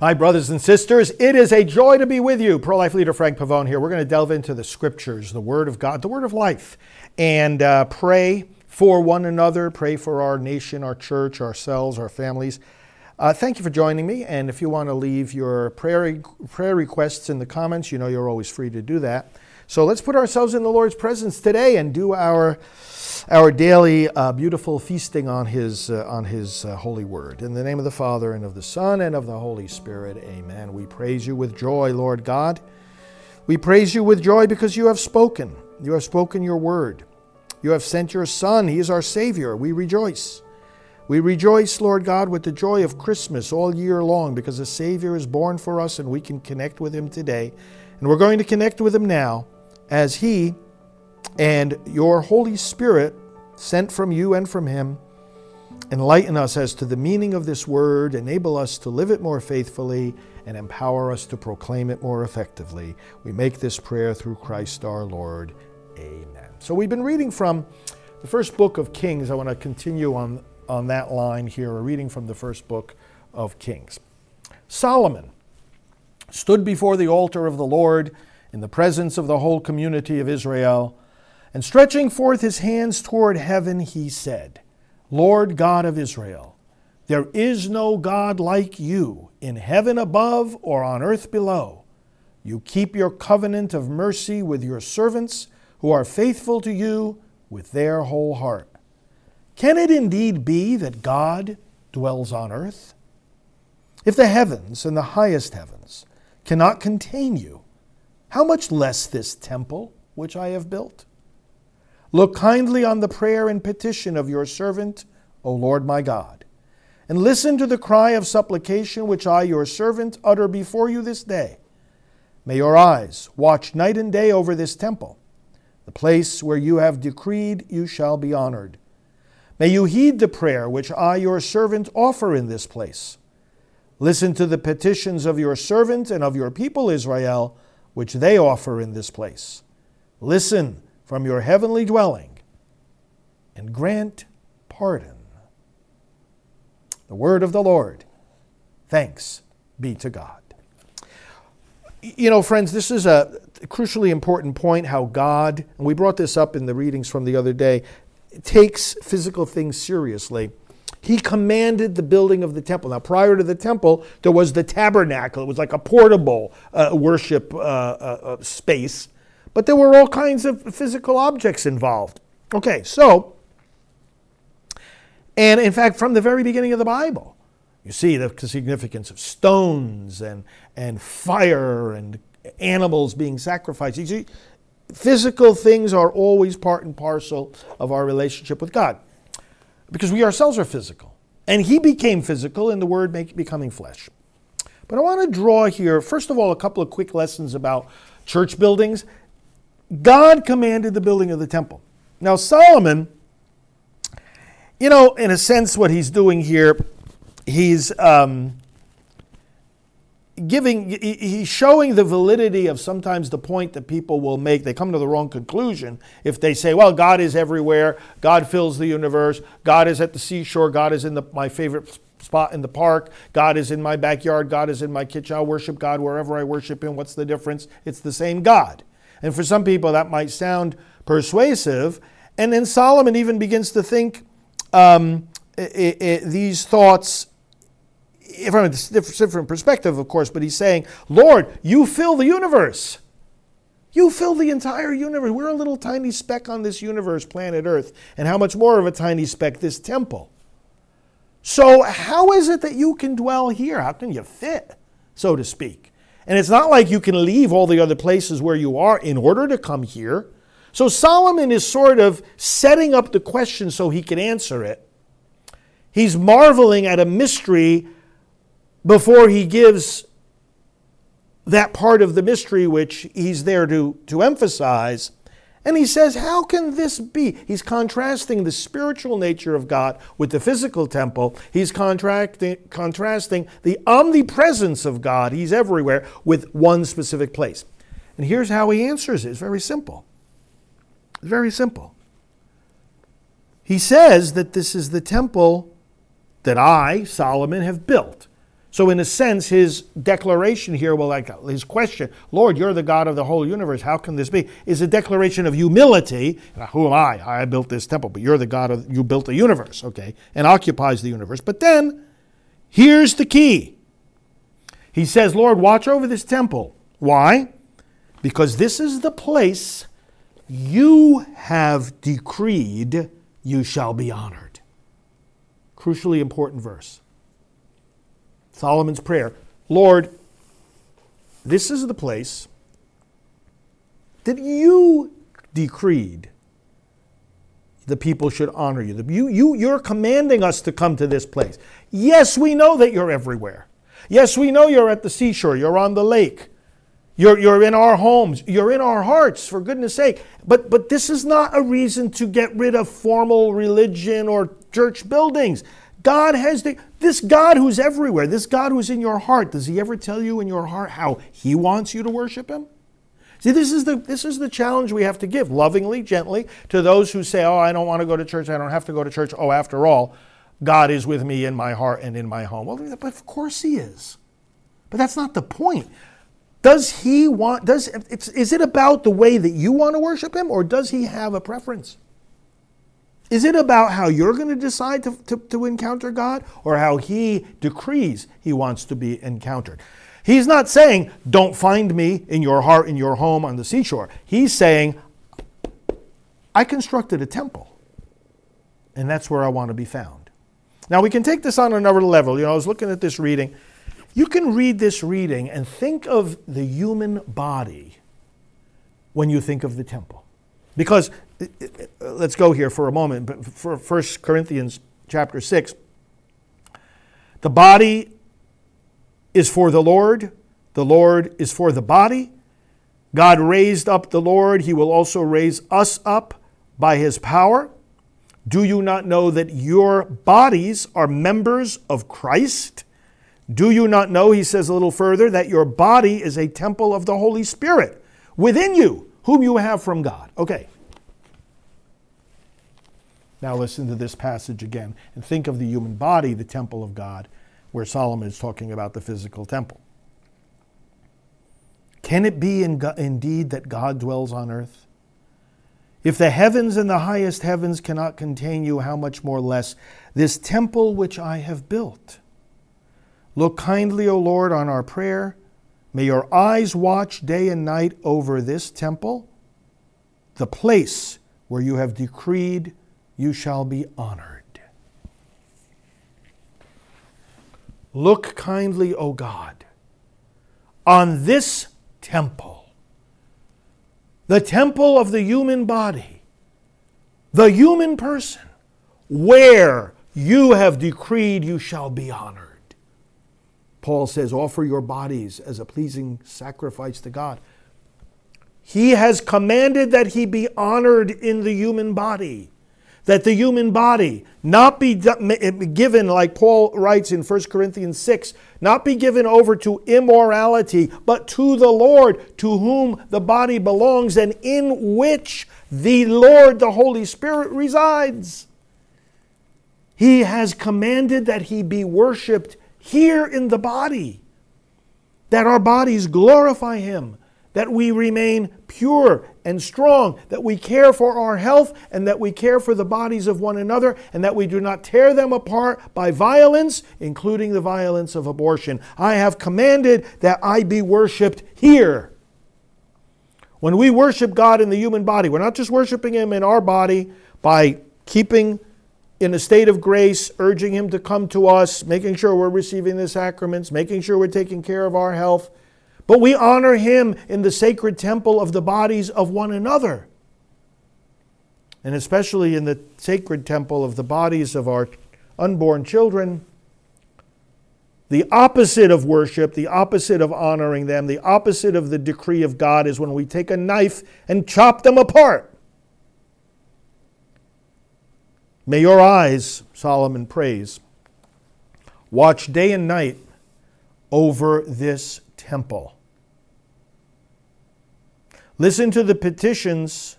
My brothers and sisters, it is a joy to be with you. Pro life leader Frank Pavone here. We're going to delve into the scriptures, the Word of God, the Word of life, and uh, pray for one another, pray for our nation, our church, ourselves, our families. Uh, thank you for joining me. And if you want to leave your prayer, prayer requests in the comments, you know you're always free to do that. So let's put ourselves in the Lord's presence today and do our our daily uh, beautiful feasting on His, uh, on his uh, holy word. In the name of the Father, and of the Son, and of the Holy Spirit, amen. We praise you with joy, Lord God. We praise you with joy because you have spoken. You have spoken your word. You have sent your Son. He is our Savior. We rejoice. We rejoice, Lord God, with the joy of Christmas all year long because the Savior is born for us and we can connect with Him today. And we're going to connect with Him now as He and your Holy Spirit, sent from you and from Him, enlighten us as to the meaning of this word, enable us to live it more faithfully, and empower us to proclaim it more effectively. We make this prayer through Christ our Lord. Amen. So we've been reading from the first book of Kings. I want to continue on, on that line here, a reading from the first book of Kings. Solomon stood before the altar of the Lord in the presence of the whole community of Israel and stretching forth his hands toward heaven, he said, Lord God of Israel, there is no God like you in heaven above or on earth below. You keep your covenant of mercy with your servants who are faithful to you with their whole heart. Can it indeed be that God dwells on earth? If the heavens and the highest heavens cannot contain you, how much less this temple which I have built? Look kindly on the prayer and petition of your servant, O Lord my God, and listen to the cry of supplication which I, your servant, utter before you this day. May your eyes watch night and day over this temple, the place where you have decreed you shall be honored. May you heed the prayer which I, your servant, offer in this place. Listen to the petitions of your servant and of your people Israel, which they offer in this place. Listen from your heavenly dwelling and grant pardon. The word of the Lord. Thanks be to God. You know, friends, this is a crucially important point how God, and we brought this up in the readings from the other day, takes physical things seriously. He commanded the building of the temple. Now, prior to the temple, there was the tabernacle. It was like a portable uh, worship uh, uh, uh space but there were all kinds of physical objects involved. Okay, so, and in fact, from the very beginning of the Bible, you see the significance of stones and, and fire and animals being sacrificed. You see, physical things are always part and parcel of our relationship with God because we ourselves are physical. And He became physical in the Word make, becoming flesh. But I want to draw here, first of all, a couple of quick lessons about church buildings God commanded the building of the temple. Now, Solomon, you know, in a sense, what he's doing here, he's um, giving, he's showing the validity of sometimes the point that people will make. They come to the wrong conclusion if they say, well, God is everywhere, God fills the universe, God is at the seashore, God is in the, my favorite spot in the park, God is in my backyard, God is in my kitchen. I worship God wherever I worship Him. What's the difference? It's the same God. And for some people, that might sound persuasive. And then Solomon even begins to think um, it, it, these thoughts from a different perspective, of course, but he's saying, Lord, you fill the universe. You fill the entire universe. We're a little tiny speck on this universe, planet Earth, and how much more of a tiny speck this temple. So, how is it that you can dwell here? How can you fit, so to speak? And it's not like you can leave all the other places where you are in order to come here. So Solomon is sort of setting up the question so he can answer it. He's marveling at a mystery before he gives that part of the mystery which he's there to, to emphasize. And he says, How can this be? He's contrasting the spiritual nature of God with the physical temple. He's contrasting, the omnipresence of God, he's everywhere, with one specific place. And here's how he answers it it's very simple. It's very simple. He says that this is the temple that I, Solomon, have built. So, in a sense, his declaration here, well, like his question, Lord, you're the God of the whole universe. How can this be? Is a declaration of humility. Who am I? I built this temple, but you're the God of, you built the universe, okay, and occupies the universe. But then, here's the key. He says, Lord, watch over this temple. Why? Because this is the place you have decreed you shall be honored. Crucially important verse. Solomon's prayer Lord, this is the place that you decreed the people should honor you. You, you. You're commanding us to come to this place. Yes, we know that you're everywhere. Yes, we know you're at the seashore, you're on the lake. You're, you're in our homes. You're in our hearts, for goodness sake. But, but this is not a reason to get rid of formal religion or church buildings. God has the, this God who's everywhere, this God who's in your heart. Does he ever tell you in your heart how he wants you to worship him? See, this is the this is the challenge we have to give lovingly, gently to those who say, "Oh, I don't want to go to church. I don't have to go to church." Oh, after all, God is with me in my heart and in my home. Well, but of course he is. But that's not the point. Does he want does it's is it about the way that you want to worship him or does he have a preference? Is it about how you're going to decide to, to, to, encounter God or how He decrees He wants to be encountered? He's not saying, don't find me in your heart, in your home, on the seashore. He's saying, I constructed a temple, and that's where I want to be found. Now, we can take this on another level. You know, I was looking at this reading. You can read this reading and think of the human body when you think of the temple. Because let's go here for a moment, but for 1 Corinthians chapter 6, the body is for the Lord, the Lord is for the body. God raised up the Lord, he will also raise us up by his power. Do you not know that your bodies are members of Christ? Do you not know, he says a little further, that your body is a temple of the Holy Spirit within you, whom you have from God? Okay. Now listen to this passage again and think of the human body, the temple of God, where Solomon is talking about the physical temple. Can it be in God, indeed that God dwells on earth? If the heavens and the highest heavens cannot contain you, how much more less this temple which I have built? Look kindly, O Lord, on our prayer. May your eyes watch day and night over this temple, the place where you have decreed you shall be honored. Look kindly, O God, on this temple, the temple of the human body, the human person, where you have decreed you shall be honored. Paul says, offer your bodies as a pleasing sacrifice to God. He has commanded that he be honored in the human body that the human body not be given, like Paul writes in 1 Corinthians 6, not be given over to immorality, but to the Lord, to whom the body belongs, and in which the Lord, the Holy Spirit, resides. He has commanded that he be worshiped here in the body, that our bodies glorify him that we remain pure and strong, that we care for our health, and that we care for the bodies of one another, and that we do not tear them apart by violence, including the violence of abortion. I have commanded that I be worshiped here. When we worship God in the human body, we're not just worshiping Him in our body by keeping in a state of grace, urging Him to come to us, making sure we're receiving the sacraments, making sure we're taking care of our health but we honor him in the sacred temple of the bodies of one another. And especially in the sacred temple of the bodies of our unborn children, The opposite of worship, the opposite of honoring them, the opposite of the decree of God is when we take a knife and chop them apart. May your eyes, Solomon prays, watch day and night over this temple. Listen to the petitions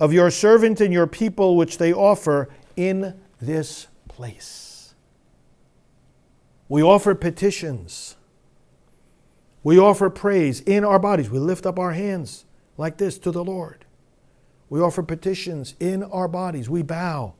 of your servant and your people which they offer in this place. We offer petitions. We offer praise in our bodies. We lift up our hands like this to the Lord. We offer petitions in our bodies. We bow.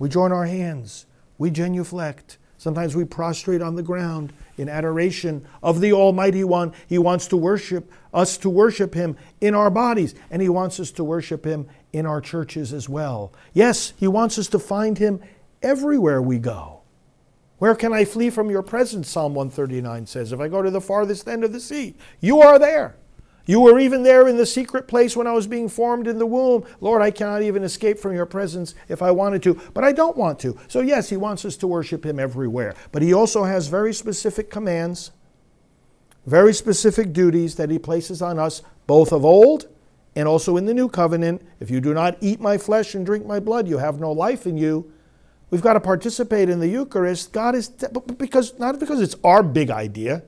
We join our hands. We genuflect. Sometimes we prostrate on the ground in adoration of the Almighty One. He wants to worship us to worship Him in our bodies, and He wants us to worship Him in our churches as well. Yes, He wants us to find Him everywhere we go. Where can I flee from your presence? Psalm 139 says. If I go to the farthest end of the sea, you are there. You were even there in the secret place when I was being formed in the womb. Lord, I cannot even escape from your presence if I wanted to, but I don't want to. So, yes, He wants us to worship Him everywhere. But He also has very specific commands, very specific duties that He places on us, both of old and also in the new covenant. If you do not eat my flesh and drink my blood, you have no life in you. We've got to participate in the Eucharist. God is because not because it's our big idea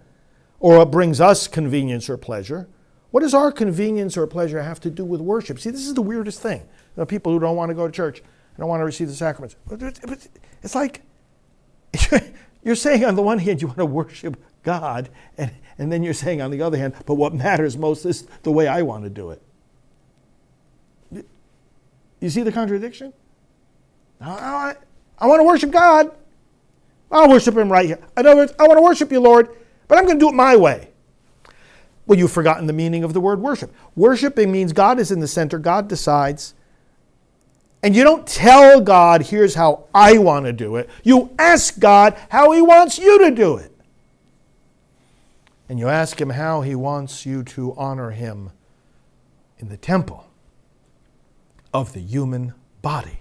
or it brings us convenience or pleasure. What does our convenience or pleasure have to do with worship? See, this is the weirdest thing. There are people who don't want to go to church and don't want to receive the sacraments. It's like you're saying on the one hand you want to worship God, and, and then you're saying on the other hand, but what matters most is the way I want to do it. You see the contradiction? I, I want to worship God. I'll worship Him right here. In other words, I want to worship you, Lord, but I'm going to do it my way. Well, you've forgotten the meaning of the word worship. Worshiping means God is in the center, God decides. And you don't tell God, here's how I want to do it. You ask God how He wants you to do it. And you ask Him how He wants you to honor Him in the temple of the human body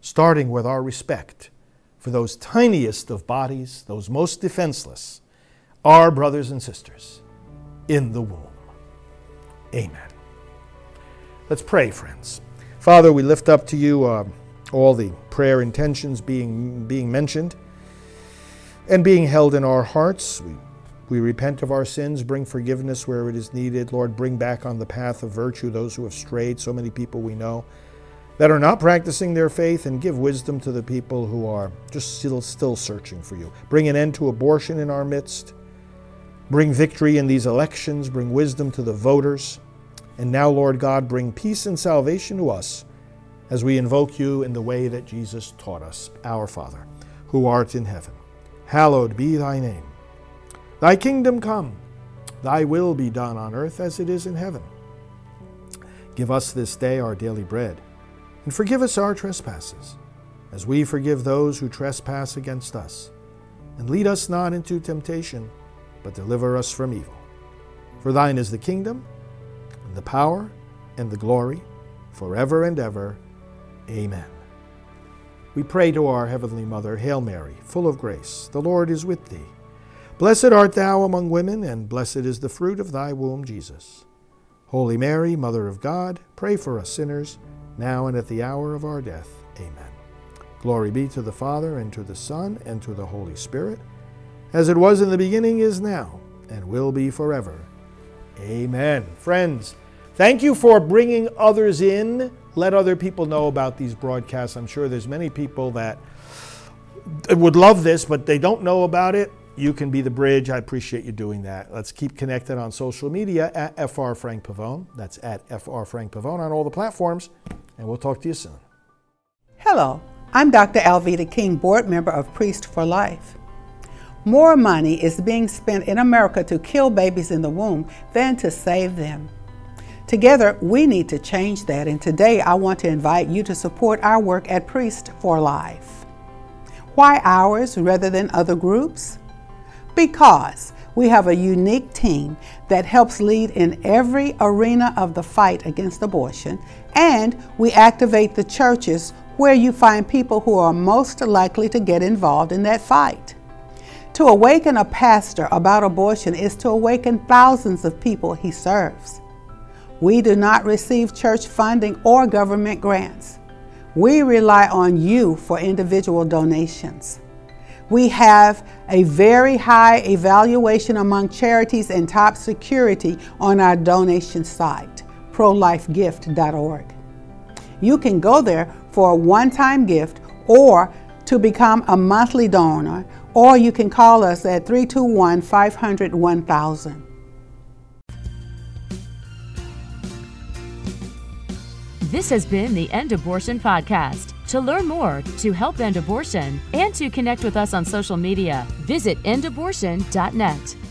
starting with our respect for those tiniest of bodies, those most defenseless, our brothers and sisters in the womb. Amen. Let's pray, friends. Father, we lift up to you uh, all the prayer intentions being, being mentioned and being held in our hearts. We, we repent of our sins, bring forgiveness where it is needed. Lord, bring back on the path of virtue those who have strayed, so many people we know that are not practicing their faith and give wisdom to the people who are just still, still searching for you. Bring an end to abortion in our midst. Bring victory in these elections. Bring wisdom to the voters. And now, Lord God, bring peace and salvation to us as we invoke you in the way that Jesus taught us. Our Father, who art in heaven, hallowed be thy name. Thy kingdom come, thy will be done on earth as it is in heaven. Give us this day our daily bread and forgive us our trespasses, as we forgive those who trespass against us. And lead us not into temptation, but deliver us from evil. For thine is the kingdom, and the power, and the glory, forever and ever. Amen. We pray to our Heavenly Mother, Hail Mary, full of grace, the Lord is with thee. Blessed art thou among women, and blessed is the fruit of thy womb, Jesus. Holy Mary, Mother of God, pray for us sinners now and at the hour of our death. Amen. Glory be to the Father, and to the Son, and to the Holy Spirit, as it was in the beginning, is now, and will be forever. Amen. Friends, thank you for bringing others in. Let other people know about these broadcasts. I'm sure there's many people that would love this, but they don't know about it you can be the bridge. I appreciate you doing that. Let's keep connected on social media at FR Frank Pavone. That's at FR Frank Pavone on all the platforms. And we'll talk to you soon. Hello, I'm Dr. Alveda King, board member of Priest for Life. More money is being spent in America to kill babies in the womb than to save them. Together, we need to change that, and today I want to invite you to support our work at Priest for Life. Why ours rather than other groups? because we have a unique team that helps lead in every arena of the fight against abortion, and we activate the churches where you find people who are most likely to get involved in that fight. To awaken a pastor about abortion is to awaken thousands of people he serves. We do not receive church funding or government grants. We rely on you for individual donations. We have a very high evaluation among charities and top security on our donation site, prolifegift.org. You can go there for a one time gift or to become a monthly donor, or you can call us at 321 500 1000. This has been the End Abortion Podcast. To learn more, to help end abortion, and to connect with us on social media, visit endabortion.net.